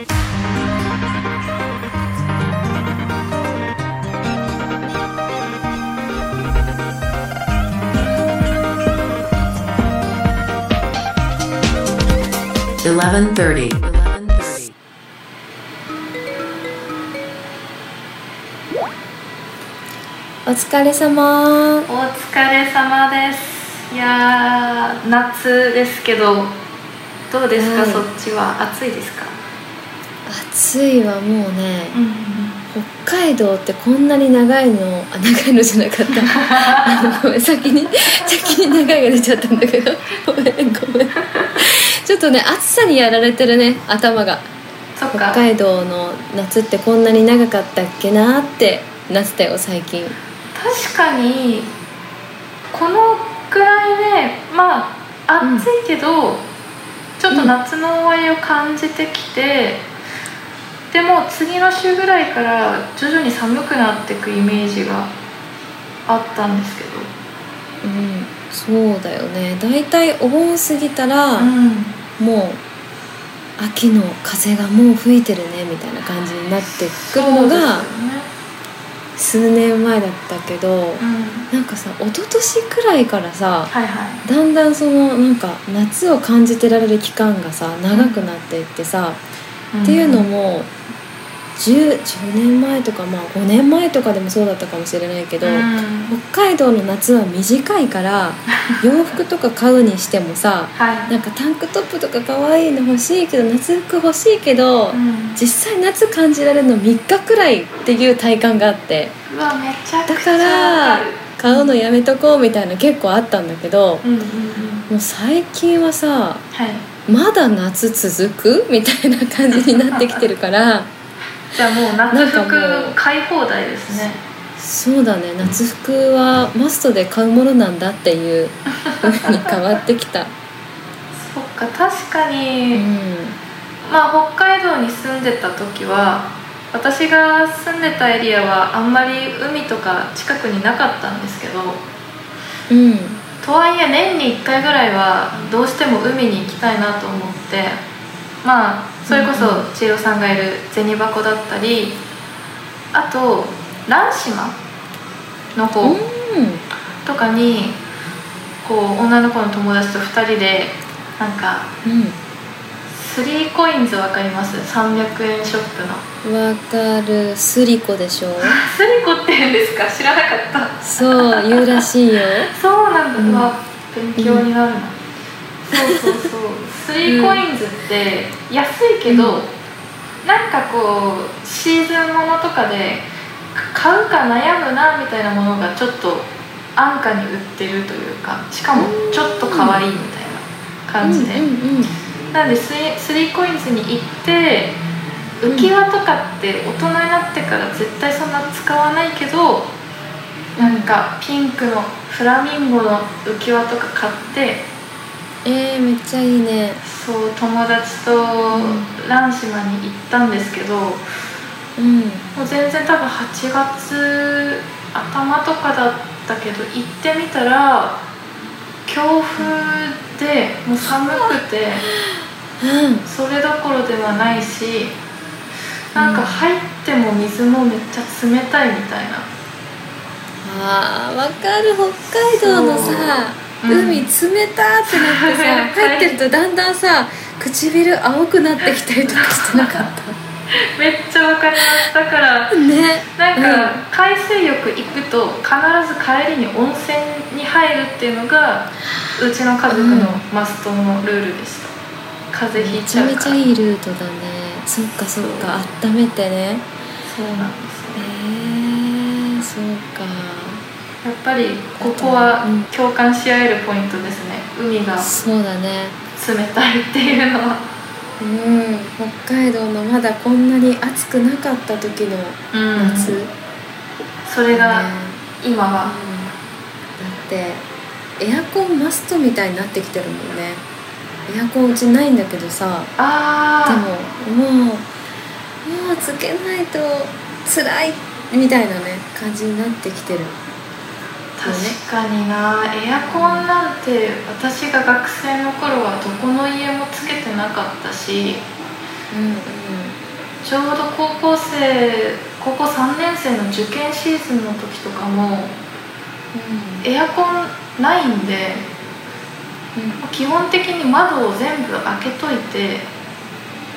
1130. お疲れ様。お疲れ様です。いやー夏ですけどどうですか、はい。そっちは暑いですか？暑いはもうねうん北海道ってこんなに長いのあ長いのじゃなかった。あ のごめん先に先に長いが出ちゃったんだけど。ごめんごめん。ちょっとね暑さにやられてるね頭が。北海道の夏ってこんなに長かったっけなってなってたよ最近。確かにこのくらいでまあ暑いけど、ちょっと夏の終わりを感じてきて、でも次の週ぐらいから徐々に寒くなっていくイメージがあったんですけど。うんそうだよね。だいたいお盆過ぎたら、うん。もう秋の風がもう吹いてるねみたいな感じになってくるのがね数年前だったけどうん。なんかさ一昨年くらいからさはいはい。だんだんそのなんか夏を感じてられる期間がさ長くなっていってさ、っていうのも 10, 10年前とかまあ5年前とかでもそうだったかもしれないけど、うん。北海道の夏は短いから 洋服とか買うにしてもさはい。なんかタンクトップとか可愛いの欲しいけど夏服欲しいけど、うん。実際夏感じられるの3日くらいっていう体感があって。だから買うのやめとこうみたいな結構あったんだけどうんうんうん。もう最近はさはいまだ夏続く？みたいな感じになってきてるから。じゃあもう夏なんかも服う。買い放題ですね。そうだね。夏服はマストで買うものなんだっていう 風に変わってきた。そっか確かうに、ん。まあ北海道に住んでた時は私が住んでたエリアはあんまり海とか近くになかったんですけどうんとはいえ年に1回ぐらいはどうしても海に行きたいなと思ってまあそれこそ千代さんがいる銭箱だったりあと蘭島の方、うん。とかにこう女の子の友達と2人でなんかうんスリーコインズわかります？300円ショップの。わかる。スリコでしょ？スリコって言うんですか？知らなかった。そう言うらしいよ。そうなんだ、うん。勉強になるな、そうそうそう。スリーコインズって安いけど、うん。なんかこうシーズンものとかで買うか悩むなみたいなものがちょっと安価に売ってるというかしかもちょっと可愛いみたいな感じで、うんうんなんでスリスリーコインズに行って浮き輪とかって大人になってから絶対そんな使わないけどなんかピンクのフラミンゴの浮き輪とか買ってえー、めっちゃいいね。そう友達と蘭島に行ったんですけど、もうん。う全然多分8月頭とかだったけど行ってみたら強風でもう寒くて。うんそれどころではないしなんか入っても水もめっちゃ冷たいみたいな。あーわかる。北海道のさ、そう。うん海冷たってなってさ入ってるとだんだんさ唇青くなってきたりとかしてなかっ めっちゃわかります。だからたねなんか海水浴行くと必ず帰りに温泉に入るっていうのがうちの家族のマストのルールでした。風邪ひいめちゃめちゃうからちゃいいルートだね。そっかそっか。温めてね。そうなんですえねー、そうか。やっぱりここはうん。共感し合えるポイントですね。海がそうだね。冷たいっていうのはうん北海道のまだこんなに暑くなかった時のうん。夏、それがね。今は。うん。だってエアコンマストみたいになってきてるもんね。エアコンうちないんだけどさ。あでももうもうつけないと辛いみたいなね感じになってきてる確かにな。エアコンなんて私が学生の頃はどこの家もつけてなかったしうんうん。ちょうど高校生高校3年生の受験シーズンの時とかもエアコンないんで基本的に窓を全部開けといて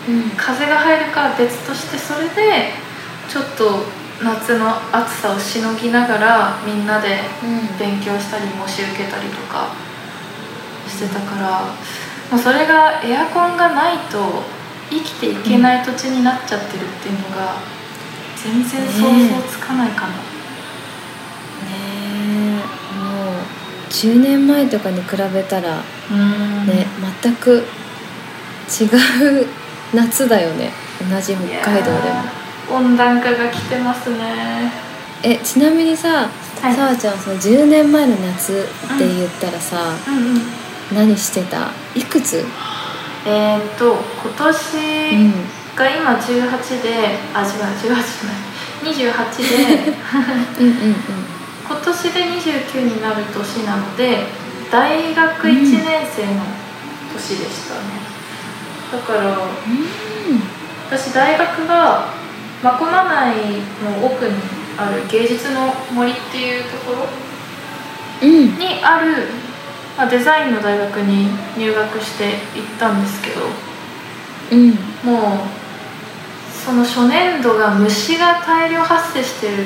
うん。風が入るかは別としてそれでちょっと夏の暑さをしのぎながらみんなでうん。勉強したり模試受けたりとかしてたからもうそれがエアコンがないと生きていけない土地になっちゃってるっていうのが全然想像つかないかも、ねえもう10年前とかに比べたらうん。ね、全く違う夏だよね。同じ北海道でも温暖化が来てますね。えちなみにさ、はい。さわちゃんその10年前の夏って言ったらさ、うんうん。何してた？いくつ、えーっと今う年ん、が今18であ違う18じゃない。28で うんうんうん。今年で29になる年なので大学1年生の年でしたね、だから私大学が真駒内の奥にある芸術の森っていうところうん。にある、まあ、デザインの大学に入学して行ったんですけどうん。もうその初年度が虫が大量発生してる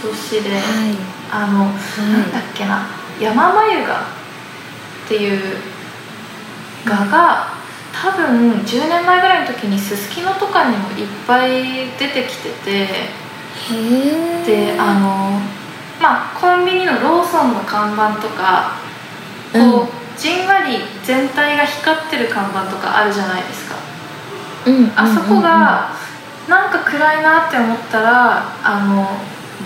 年で、はい。あの、なんだっけな山眉画っていう画が多分10年前ぐらいの時にすすきのとかにもいっぱい出てきてて。であのまあコンビニのローソンの看板とかこう、うんじんわり全体が光ってる看板とかあるじゃないですか。うん。あそこがなんか暗いなって思ったらあの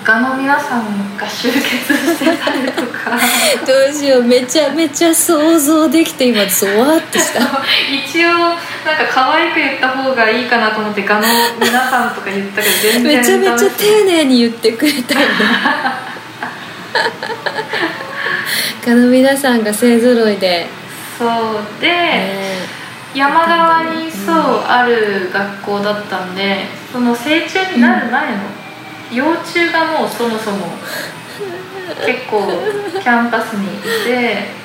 画の皆さんが集結してたりとか。どうしようめちゃめちゃ想像できて今ゾワってした。一応なんか可愛く言った方がいいかなと思って画の皆さんとか言ったけど全然めちゃめちゃ丁寧に言ってくれたよね他の皆さんが勢ぞろいで、そうで、ね。山側にそうある学校だったんでその成虫になる前の幼虫がもうそもそも結構キャンパスにいて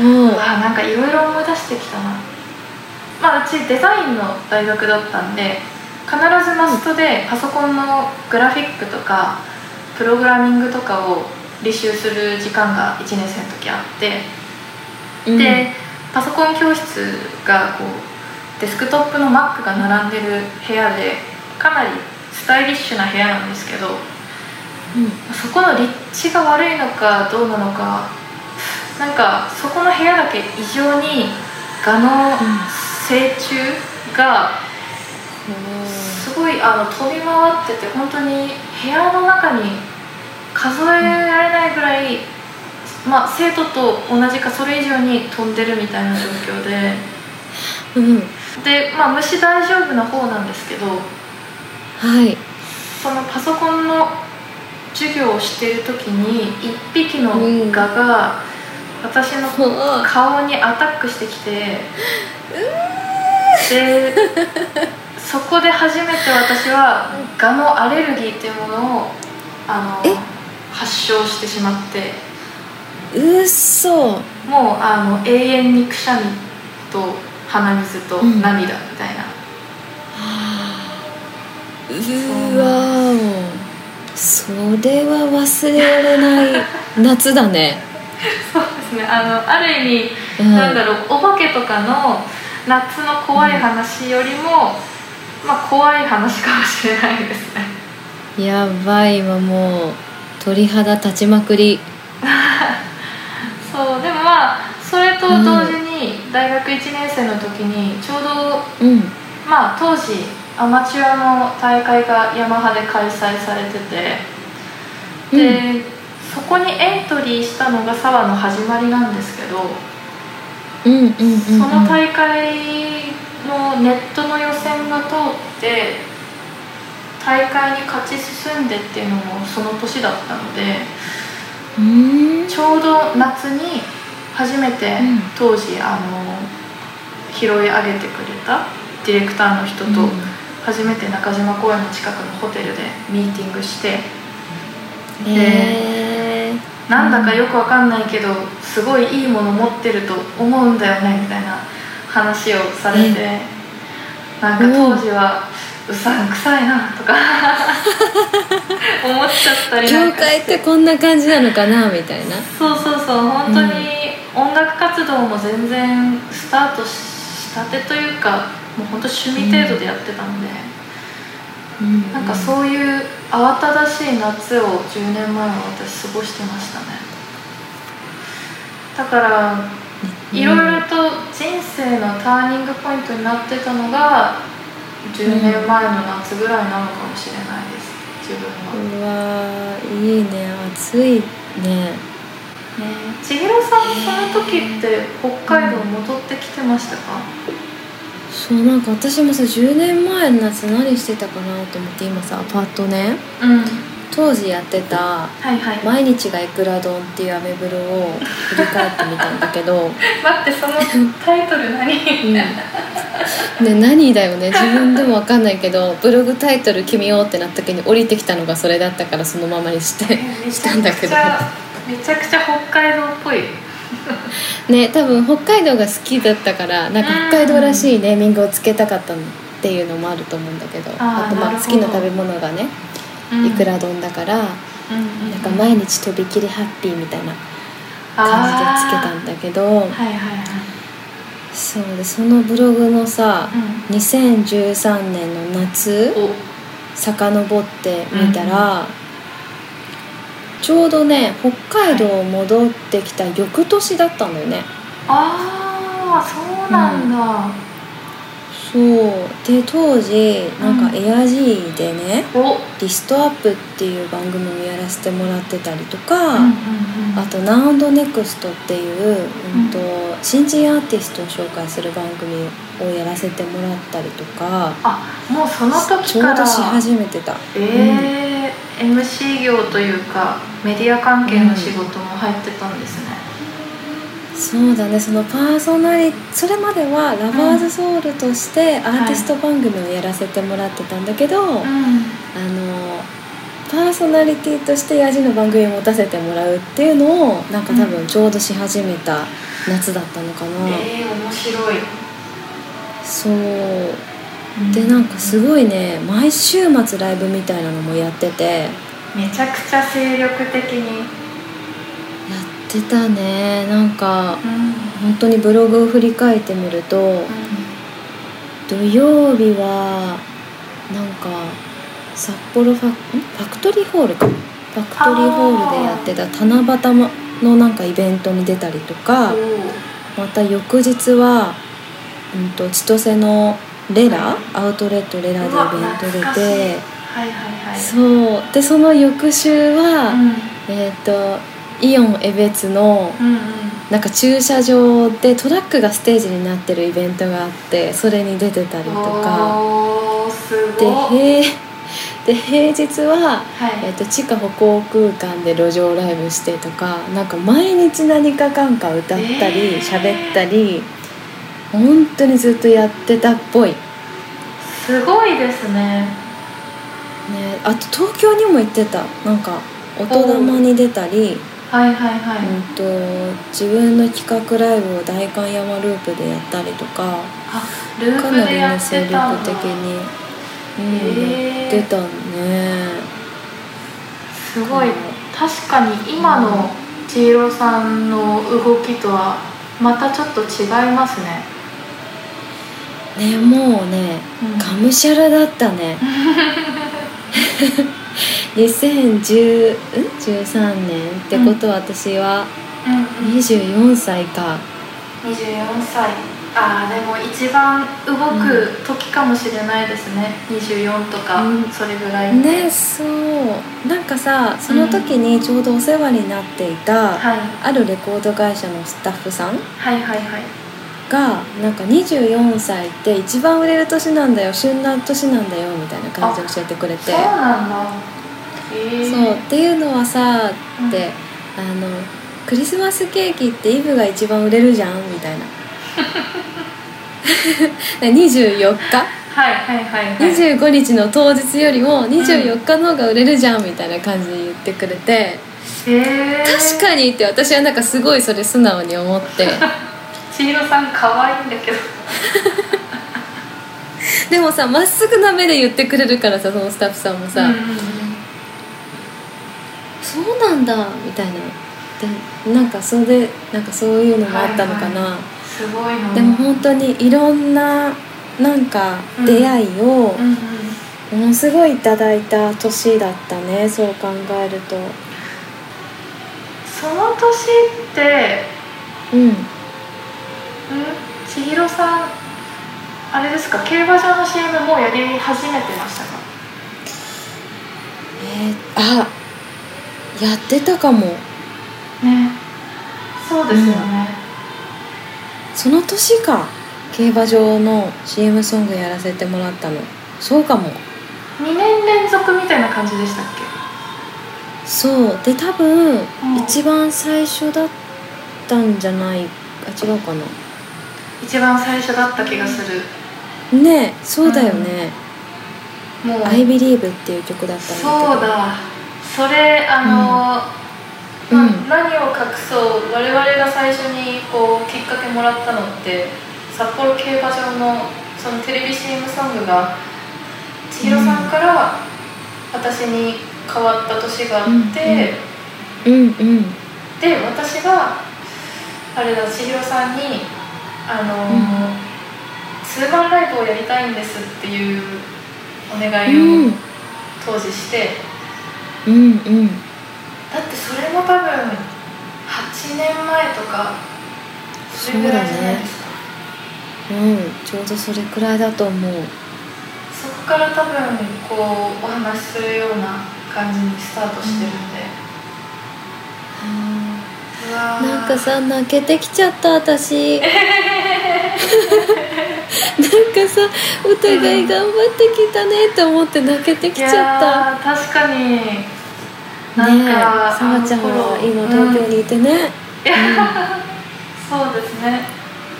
もううわなんかいろいろ思い出してきたな。まあうちデザインの大学だったんで必ずマストでパソコンのグラフィックとかプログラミングとかを履修する時間が1年生の時あってうん。でパソコン教室がこうデスクトップの Mac が並んでる部屋でかなりスタイリッシュな部屋なんですけどうん。そこの立地が悪いのかどうなのかなんかそこの部屋だけ異常に蛾の成虫がすごいあの飛び回ってて本当に部屋の中に数えられないぐらい、まあ、生徒と同じかそれ以上に飛んでるみたいな状況で。うん。で、まあ、虫大丈夫な方なんですけどはい。そのパソコンの授業をしてる時に1匹の蛾が私の顔にアタックしてきてでそこで初めて私は蛾のアレルギーっていうものをあえ？の発症してしまって。うっそ。もうあの永遠にくしゃみと鼻水とうん。涙みたいな、うわーそれは忘れられない夏だね、そうですね。あのある意味、うん、なんだろうお化けとかの夏の怖い話よりも、まあ怖い話かもしれないですね。やばい今もう。鳥肌立ちまくり。そうでもまあそれと同時に大学1年生の時にちょうどうん。まあ当時アマチュアの大会がヤマハで開催されててで、そこにエントリーしたのが沢の始まりなんですけど、うんうんうんうん。その大会のネットの予選が通って大会に勝ち進んでっていうのもその年だったのでうん。ちょうど夏に初めてうん。当時あの拾い上げてくれたディレクターの人と初めて中島公園の近くのホテルでミーティングしてへえなんだかよくわかんないけどすごいいいもの持ってると思うんだよねみたいな話をされてなんか当時はうさんくさいなとか思っちゃったりなんかってこんな感じなのかなみたいな。そうそうそう本当に音楽活動も全然スタートしたてというかもう本当趣味程度でやってたので、なんかそういう慌ただしい夏を10年前は私過ごしてましたね。だからいろいろと人生のターニングポイントになってたのが10年前の夏ぐらいなのかもしれないです。自分は。うわーいいね。暑いね。ねえ。千尋さんその時って北海道戻ってきてましたか、そうなんか私もさ10年前の夏何してたかなと思って今さパッとねうん。当時やってたはいはい「毎日がいくら丼」っていうアメブロを振り返ってみたんだけど 待ってそのタイトル何？うん。ね何だよね自分でも分かんないけどブログタイトル決めようってなった時に降りてきたのがそれだったからそのままにしてめしたんだけど。めちゃくちゃ北海道っぽい ね多分北海道が好きだったからなんか北海道らしいネーミングをつけたかったっていうのもあると思うんだけどあとまあ好きな食べ物がねいくら丼だから、うんうんなんか毎日とびきりハッピーみたいな感じでつけたんだけどはいはいはいそうでそのブログのさう2013年の夏遡ってみたら、ちょうどね北海道戻ってきた翌年だったのよね、ああそうなんだ、そう。で当時なんかうん。エアジーでねお「リストアップ」っていう番組をやらせてもらってたりとか、うんうんうん。あと「ナウンドネクストっていう、うんと新人アーティストを紹介する番組をやらせてもらったりとかあもうその時ちょからうどし始めてた。ええ MC 業というかメディア関係の仕事も入ってたんですね、そうだね。そのパーソナリそれまではラバーズソウルとしてアーティスト番組をやらせてもらってたんだけど、あのパーソナリティとしてヤジの番組を持たせてもらうっていうのをなんか多分ちょうどし始めた夏だったのかな、ええ面白い。そう。でなんかすごいね毎週末ライブみたいなのもやっててめちゃくちゃ精力的に。やってたね。なんかうん。本当にブログを振り返ってみると土曜日はなんか札幌ファん？ファクトリーホールか。ファクトリーホールでやってた七夕のなんかイベントに出たりとかまた翌日は、うん、と千歳のレラアウトレットレラでイベント出てはいはいはい。そう。でその翌週は、えっ、とイオン江別のうんうん。なんか駐車場でトラックがステージになってるイベントがあってそれに出てたりとか。でで平日は、はい。えっと地下歩行空間で路上ライブしてとかなんか毎日何かかんか歌ったりえー。喋、ったり本当にずっとやってたっぽい、ね、すごいですねあと東京にも行ってた。なんか音玉に出たり、はいはいはい、うん、と自分の企画ライブを代官山ループでやったりとか。あルーかなりね精力的に、うんやってたね。すごい。確かに今の千尋さんの動きとはまたちょっと違いますね、ねもうねうん。がむしゃらだったね 2013年ってことは私はうん。うん、24歳か、24歳。ああでも一番動く時かもしれないですね、24とか、うん。それぐらい。ねそう。なんかさその時にちょうどお世話になっていた、はい、あるレコード会社のスタッフさんはいはいはいがなんか24歳って一番売れる年なんだよ旬な年なんだよみたいな感じで教えてくれて。そうなんだ。そうっていうのはさうん。って、あのクリスマスケーキってイブが一番売れるじゃんみたいな。24日？ははいはいはい。はい25日の当日よりも24日の方が売れるじゃんみたいな感じで言ってくれて、え。ー、確かにって私はなんかすごいそれ素直に思って 千尋さん可愛いんだけど。でもさまっすぐな目で言ってくれるからさそのスタッフさんもさ、うんうんうん。そうなんだみたいな。でなんかそれでなんかそういうのもあったのかな、はいすごいのでも本当にいろんななんか出会いをうんうん。ものすごいいただいた年だったねそう考えると。その年ってうんん千尋さんあれですか競馬場の CM もうやり始めてましたか？えーあやってたかも。ね。そうですよね、その年か競馬場の CM ソングやらせてもらったの。そうかも。2年連続みたいな感じでしたっそう。で多分、うん。一番最初だったんじゃないあ違うかな。け一番最初だった気がする。ねそうだよね「もう。I Believe」っていう曲だったそうだ。それあの、うん。ま何を隠そう我々が最初にこうきっかけもらったのって札幌競馬場のそのテレビ CM ソングが千尋さんから私に変わった年があって、うんうん。で私があれだ千尋さんにあのーツーマンライブをやりたいんですっていうお願ういをん当時して、うんうん。だってそれも多分8年前とかそれぐらいじゃないですか。うんちょうどそれくらいだと思う。そこから多分こうお話しするような感じにスタートしてるんで、うわーなんかさ泣けてきちゃった私。なんかさお互い頑張ってきたねって思って泣けてきちゃった。いやー確かに。ねなんえかさわちゃんは今東京にいてね。いや そうですね。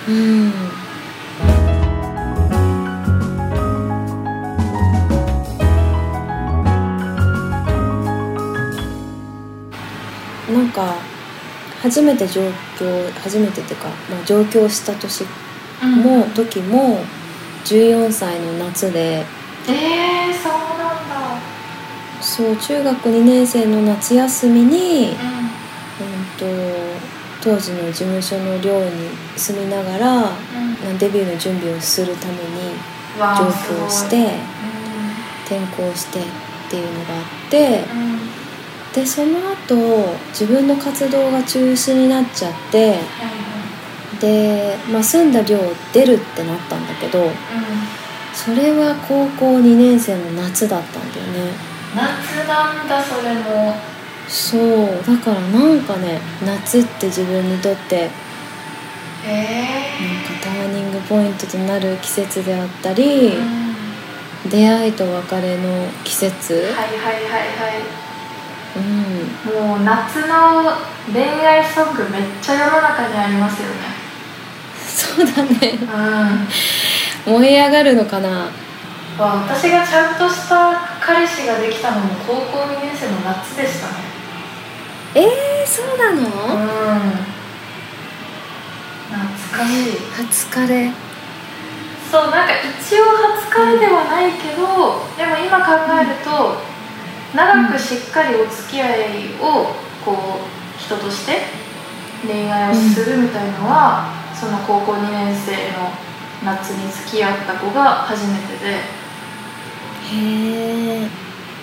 うん、なんか初めて上京初めてっていうか、まあ、上京した年も、時も14歳の夏でえー、そうなんだ。そう中学2年生の夏休みに、ううん、と当時の事務所の寮に住みながらん。うんデビューの準備をするために上京して転校してっていうのがあってうんうんでその後自分の活動が中止になっちゃってはいで、まあ、住んだ寮を出るってなったんだけどはいうん。それは高校2年生の夏だったんだよね。夏なんだそれも。そう。だからなんかね夏って自分にとってなんかえターニングポイントとなる季節であったり、ーうん。出会いと別れの季節、はいはいはいうん。はいもう夏の恋愛ソングめっちゃ世の中にありますよね。そうだね。うん。燃え上がるのかな。わ私がちゃんとした彼氏ができたのも高校2年生の夏でしたね。えー、そうなうん。の懐かしい。初カレそうなんか一応初恋ではないけど、でも今考えると長くしっかりお付き合いをこう人として恋愛をするみたいのは、その高校2年生の夏に付き合った子が初めてで。へえ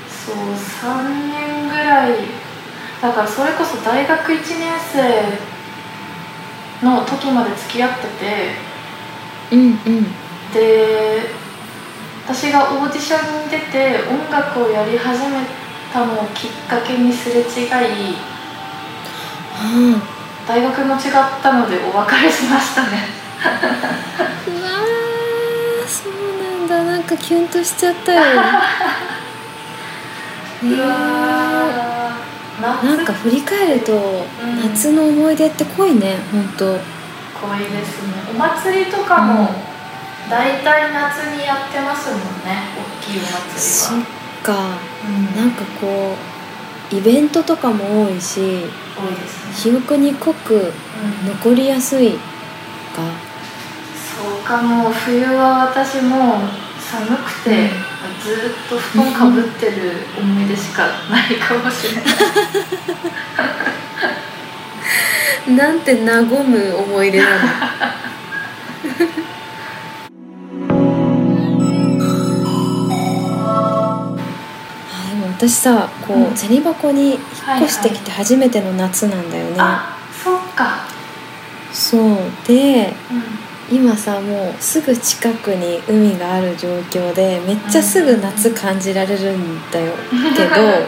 そう3年ぐらい。だからそれこそ大学1年生の時まで付き合ってて。うんうん。で私がオーディションに出て音楽をやり始めたのをきっかけにすれ違いは大学も違ったのでお別れしましたね。あうわーそうなんだ。なんかキュンとしちゃったよ。へ うわなんか振り返ると、ん。夏の思い出って濃いねほんと。恋ですね。お祭りとかも大体夏にやってますもんね大きいお祭そっりは、か。うん。なんかこうイベントとかも多いし多いですね、記憶に濃くうん、残りやすいか。そうかも冬は私も寒くて、ずっと布団かぶってる思い出しかないかもしれない。なんて和む思い出なの私さこう、うん。銭箱に引っ越してきて初めての夏なんだよね、あそっか。そう。でうん。今さもうすぐ近くに海がある状況でめっちゃすぐ夏感じられるんだよ。けど は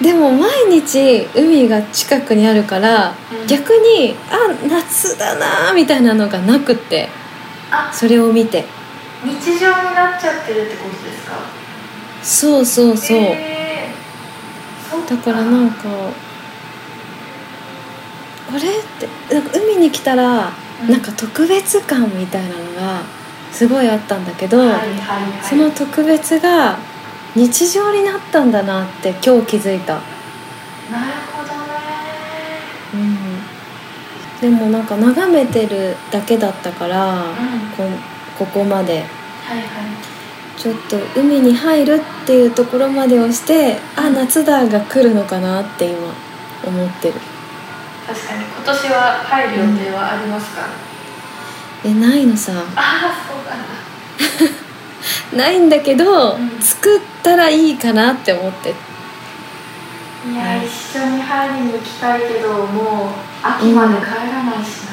い。でも毎日海が近くにあるから、うん。逆にあ夏だなみたいなのがなくって。あ。それを見て。日常になっちゃってるってことですか？そうそうそう、だからなんかあれってなんか海に来たら、うん。なんか特別感みたいなのがすごいあったんだけど、はいはいはい。その特別が日常になったんだなって今日気づいた、なるほどね。うん、でもなんか眺めてるだけだったから、うん。こここまで。はいはいちょっと海に入るっていうところまでをしてあ夏だが来るのかなって今思ってる。確かに今年は入る予定はありますか、えないのさ。ああそうな。ん だないんだけど、うん。作ったらいいかなって思っていや一緒に入りに行きたいけどもう秋まで帰らないし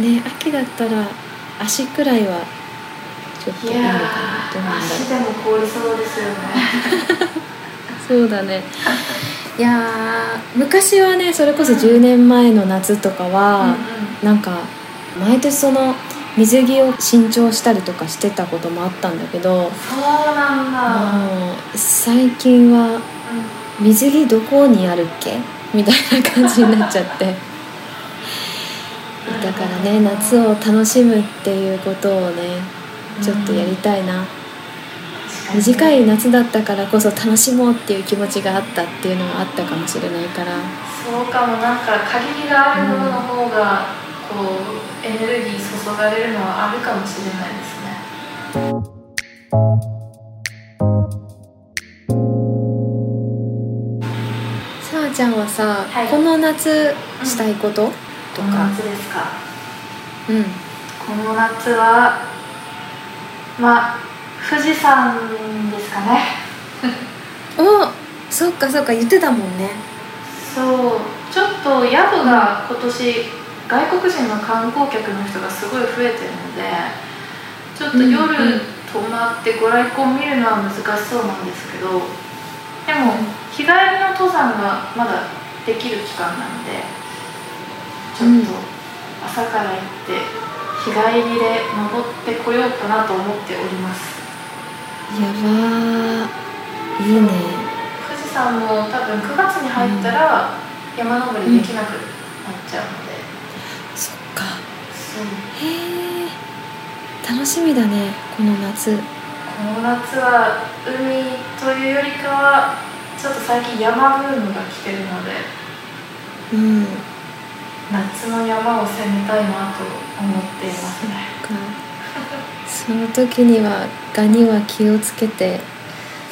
な、ね秋だったら足くらいはちょっといいのかな。どうなんだろう。足でも凍りそうですよね。そうだね。いやー昔はねそれこそ10年前の夏とかは、なんか毎年その水着を新調したりとかしてたこともあったんだけどそうなんだ、もう最近は水着どこにあるっけ？みたいな感じになっちゃってだからね夏を楽しむっていうことをねちょっとやりたいな、短い夏だったからこそ楽しもうっていう気持ちがあったっていうのはあったかもしれないから。そうかも。なんか限りがあるものの方がこうエネルギー注がれるのはあるかもしれないですね。さあちゃんはさ、はい。この夏したいこと、とこのか夏ですか。うん。この夏はまあ富士山ですかね。おそっかそっか言ってたもんね。そう。ちょっと宿が今年外国人の観光客の人がすごい増えてるのでちょっと夜泊まってご来光見るのは難しそうなんですけどでも日帰りの登山がまだできる期間なのでっと朝から行って日帰りで登ってこようかなと思っております。やばー。いいね。富士山も多分9月に入ったら山登りできなくなっちゃうので、そっか。そう。へえ楽しみだねこの夏。この夏は海というよりかはちょっと最近山ブームが来てるので。うん夏の山を攻めたいなと思っていますね。かその時にはガには気をつけて。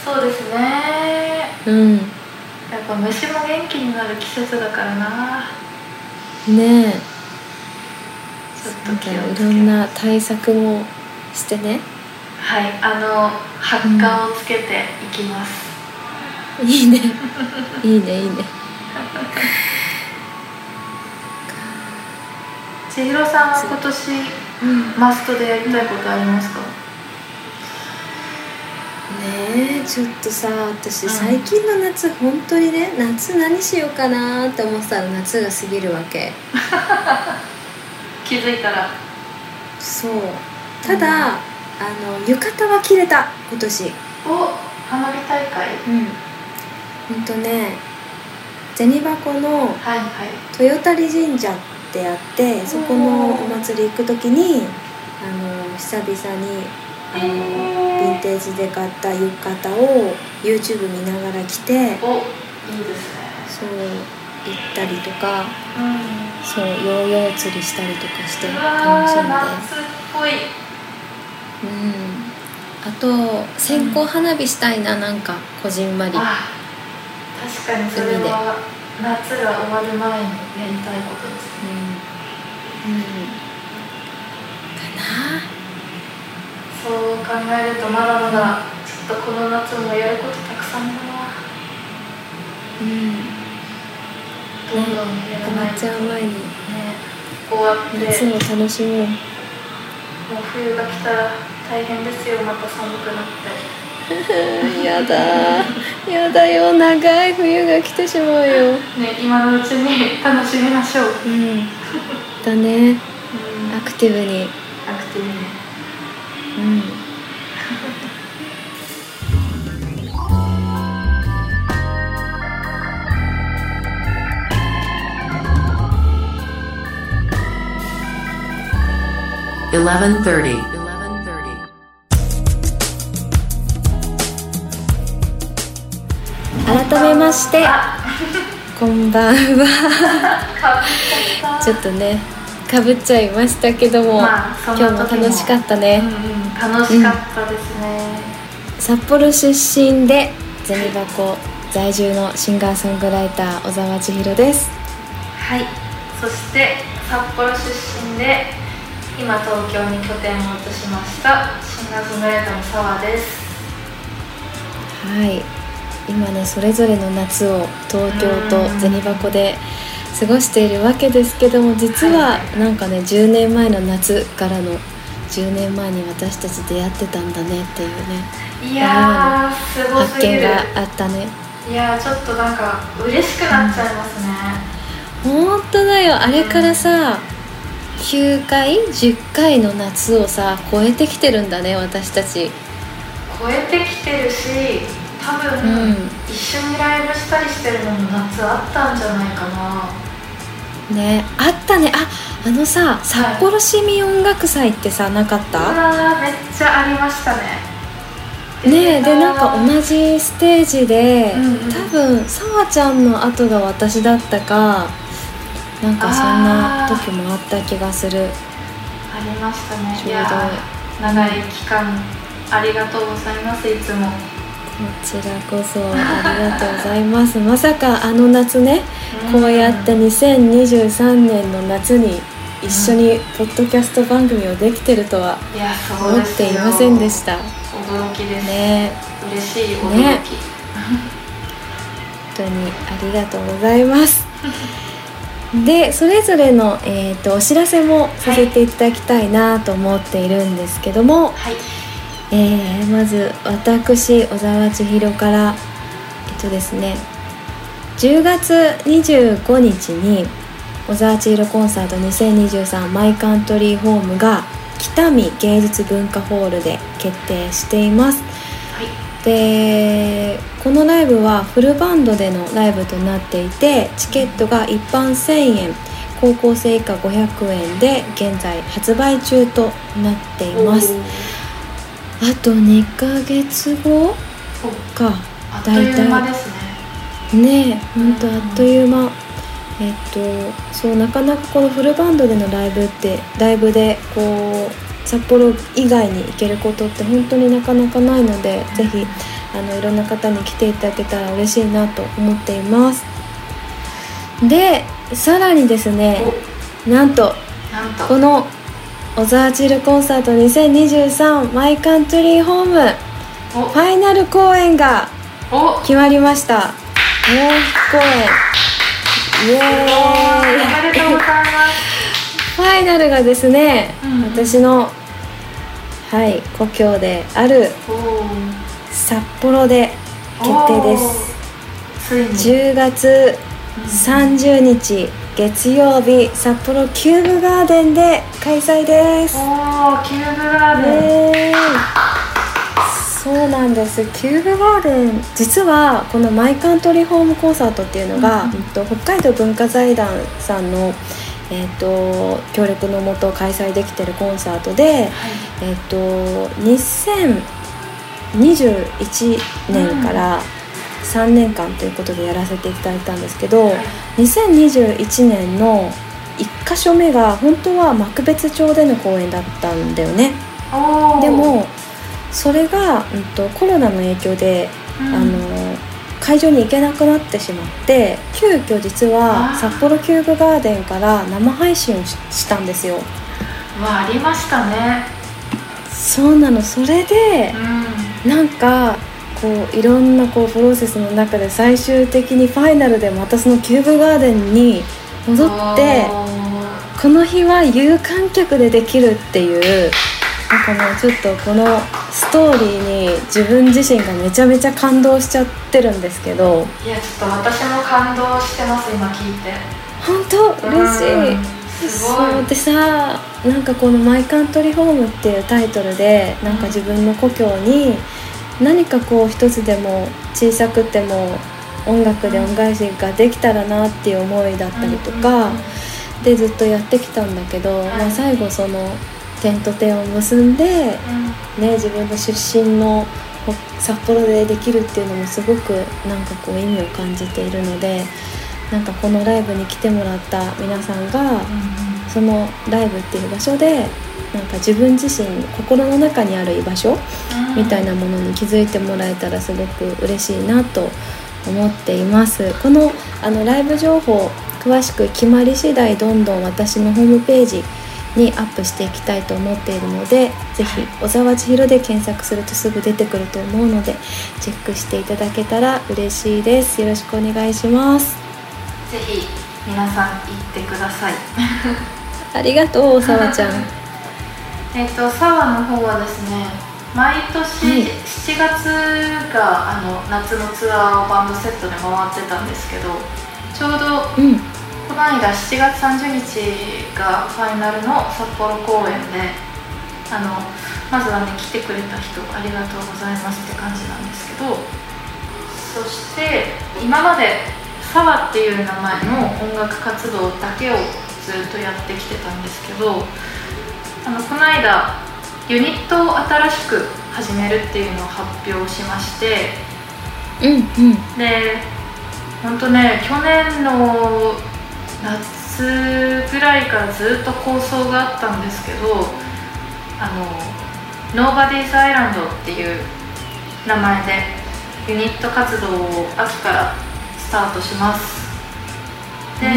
そうですね。うん。ねやっぱ虫も元気になる季節だからな。え。ちょっと気をいつけろんな対策もしてね。はいあの発火をつけていきます、いいね。いいねいいね千尋さんは今年うん。マストでやりたいことありますか、ねえちょっとさ私うん。最近の夏本当にね夏何しようかなって思ってたら夏が過ぎるわけ。気づいたら。そう。ただ、あの浴衣は着れた今年。お花火大会？うん。ほんとね銭箱の豊谷神社っってあってそこのお祭り行く時にあの久々にあのヴィンテージで買った浴衣を YouTube 見ながら着ておいいですね。そう行ったりとかうん。そうヨーヨー釣りしたりとかしてう楽しんで。夏っぽい。うん。あと線香花火したいななんかこじんまり。あ確かにそれは夏が終わる前にやりたいことです。ねうん、うん、かそう考えるとまだまだちょっとこの夏もやることたくさんだななうん。どん。ど んやらないとねちゃう前に終わって夏を楽しもうもう冬が来たら大変ですよ。また寒くなって。やだやだよ長い冬が来てしまうよね今のうちに楽しみましょう、うんだね。うん。アクティブに。アクティブねうん。1130. 改めましてあ。こんばんは。ちょっとねかぶっちゃいましたけども、まあ今日もも楽しかったね、うんうん楽しかったですね、札幌出身で銭箱在住のシンガーソングライター小沢千尋です。はい。そして札幌出身で今東京に拠点を移しましたシンガーソングライターの澤です。はい。今ねそれぞれの夏を東京と銭箱で過ごしているわけですけども実はなんかね10年前の夏からの10年前に私たち出会ってたんだねっていうねいやーすご発見があったね。いやーちょっとなんか嬉しくなっちゃいますね、本当だよ。あれからさ9回10回の夏をさ超えてきてるんだね私たち。超えてきてるし多分、うん。一緒にライブしたりしてるのも夏あったんじゃないかなねあったね。ああのさ札幌市民音楽祭ってさなかっうた、わーめっちゃありましたね。ねえでなんか同じステージで、うんうん。多分さわちゃんの後が私だったかなんかそんな時もあった気がする。ありましたね。ちょうど。いやー長い期間ありがとうございますいつも。こちらこそありがとうございます。まさかあの夏ねこうやって2023年の夏に一緒にポッドキャスト番組をできてるとは思っていませんでした。驚きです、ね。嬉しい。驚き、ね本当にありがとうございます。でそれぞれの、えー、とお知らせもさせていただきたいなと思っているんですけども、はいえーまず私小沢千尋からえっとですね10月25日に小沢千尋コンサート2023マイカントリーホームが北見芸術文化ホールで決定しています。はい。でこのライブはフルバンドでのライブとなっていてチケットが一般1000円高校生以下500円で現在発売中となっていますあと2ヶ月後おか。あっという間ですね。ねえほん。とあっという間。えっとそうなかなかこのフルバンドでのライブってライブでこう札幌以外に行けることって本当になかなかないのでぜひあのいろんな方に来ていただけたら嬉しいなと思っています。でさらにですねなんとなんと。この小沢チルコンサート2023マイカントリーホーム。お。ファイナル公演がお。決まりました。もう一公演。イエおーイ。めでとうございます。ファイナルがですね、うん。私のはい故郷であるお札幌で決定です。ついに。10月30日月曜日札幌キューブガーデンで開催です。おーキューブガーデン、ねえ。そうなんです。キューブガーデン実はこのマイカントリーホームコンサートっていうのが、うんうん。と北海道文化財団さんの、えー、と協力のもと開催できてるコンサートで、えー、と2021年から3年間ということでやらせていただいたんですけど、2021年の1箇所目が本当は幕別町での公演だったんだよね。でもそれが、うん、とコロナの影響で、うん、あの会場に行けなくなってしまって急遽実は札幌キューブガーデンから生配信をしたんですよ。わありましたね。そうなの。それで、うん、なんかこういろんなこうプロセスの中で最終的にファイナルでまたそのキューブガーデンに戻ってこの日は有観客でできるっていうなんかもうちょっとこのストーリーに自分自身がめちゃめちゃ感動しちゃってるんですけど。いやちょっと私も感動してます今聞いて。本当？嬉しい。そう。でさなんかこの「マイ・カントリー・ホーム」っていうタイトルでなんか自分の故郷に何かこう一つでも小さくても音楽で恩返しができたらなっていう思いだったりとかでずっとやってきたんだけど、まあ、最後その点と点を結んで、ね、自分の出身の札幌でできるっていうのもすごくなんかこう意味を感じているのでなんかこのライブに来てもらった皆さんが、そのライブっていう場所でなんか自分自身心の中にある居場所みたいなものに気づいてもらえたらすごく嬉しいなと思っています。このあのライブ情報詳しく決まり次第どんどん私のホームページにアップしていきたいと思っているのでぜひ小沢千尋で検索するとすぐ出てくると思うのでチェックしていただけたら嬉しいです。よろしくお願いします。ぜひ皆さん行ってください。ありがとうさわちゃんえっとさわの方はですね毎年7月が、あの夏のツアーをバンドセットで回ってたんですけどちょうど、うん。この間7月30日がファイナルの札幌公演であのまずはね来てくれた人ありがとうございますって感じなんですけどそして今まで「サワ」っていう名前の音楽活動だけをずっとやってきてたんですけどあのこの間ユニットを新しく始めるっていうのを発表しましてうんうん。で本当ね去年の夏ぐらいからずっと構想があったんですけどあの「Nobody's Island」っていう名前でユニット活動を秋からスタートします。で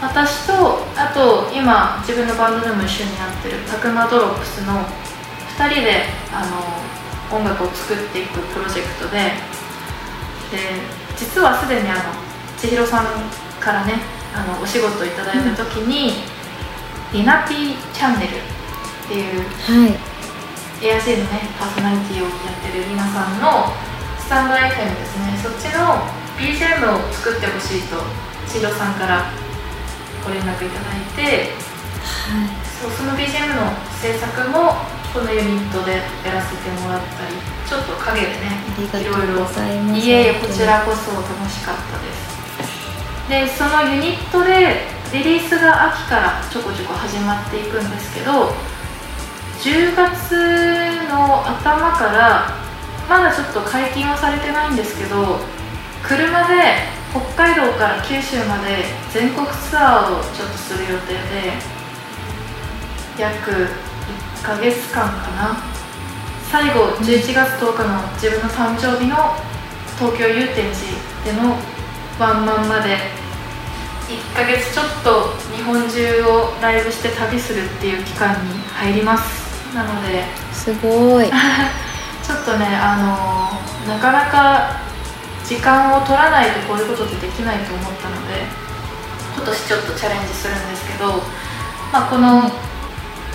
私とあと今自分のバンドでも一緒にやってるたくまドロップスの2人であの音楽を作っていくプロジェクトでで実はすでにあの千尋さんからねあのお仕事をいただいた時に、うん、リナピーチャンネルっていう、はい、ARC のねパーソナリティをやってる皆さんのスタンド FM ですね。そっちの BGM を作ってほしいと千尋さんからご連絡いただいて、はい、そうその BGM の制作もこのユニットでやらせてもらったりちょっと陰でねいろいろ。いえいえこちらこそ楽しかったです。でそのユニットでリリースが秋からちょこちょこ始まっていくんですけど10月の頭からまだちょっと解禁はされてないんですけど車で北海道から九州まで全国ツアーをちょっとする予定で約1ヶ月間かな。最後11月10日の自分の誕生日の東京祐天寺でのワンマンまで1ヶ月ちょっと日本中をライブして旅するっていう期間に入ります。なのですごい。ちょっとねあのなかなか時間を取らないとこういうことってできないと思ったので今年ちょっとチャレンジするんですけど、まあ、この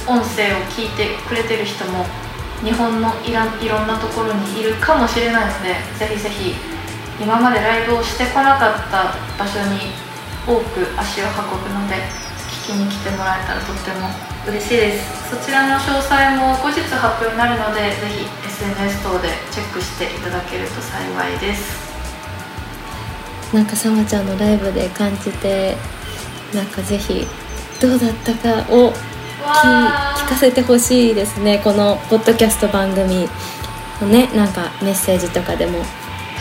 音声を聞いてくれてる人も日本のいらいろんなところにいるかもしれないのでぜひぜひ今までライブをしてこなかった場所に多く足を運ぶので聞きに来てもらえたらとっても嬉しいです。そちらの詳細も後日発表になるのでぜひ SNS 等でチェックしていただけると幸いです。なんかさまちゃんのライブで感じてなんかぜひどうだったかを聞かせてほしいですね。このポッドキャスト番組のねなんかメッセージとかでも。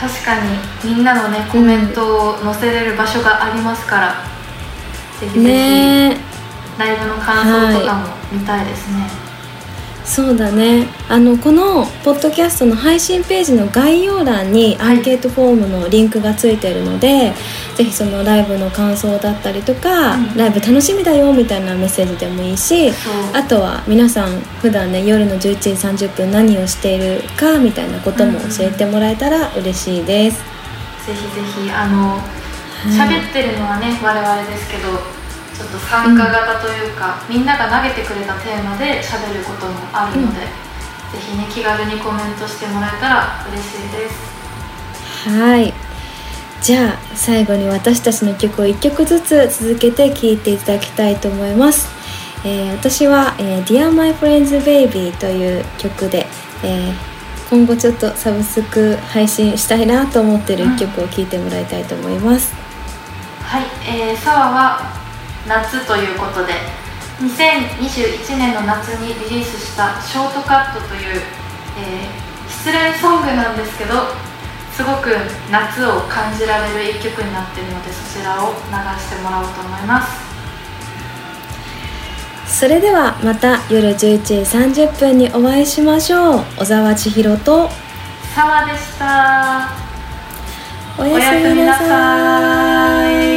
確かにみんなのねコメントを載せれる場所がありますから、ぜひぜひ、ね。ライブの感想とかも見たいですね、そうだね。あのこのポッドキャストの配信ページの概要欄にアンケートフォームのリンクがついてるので、ぜひそのライブの感想だったりとか、うん。ライブ楽しみだよみたいなメッセージでもいいしあとは皆さん普段ね夜の11時30分何をしているかみたいなことも教えてもらえたら嬉しいです。ぜひぜひあのはい。喋ってるのはね我々ですけどちょっと参加型というか、みんなが投げてくれたテーマで喋ることもあるので、ぜひね気軽にコメントしてもらえたら嬉しいです。はい。じゃあ最後に私たちの曲を1曲ずつ続けて聴いていただきたいと思います、えー私は、えー Dear My Friends Baby」という曲で、えー今後ちょっとサブスク配信したいなと思ってる1曲を聴いてもらいたいと思います、はい、えー、サワは夏ということで2021年の夏にリリースした「ショートカット」という、えー失恋ソングなんですけどすごく夏を感じられる一曲になっているのでそちらを流してもらおうと思います。それではまた夜11時30分にお会いしましょう。小沢千尋とサワでした。おやすみなさい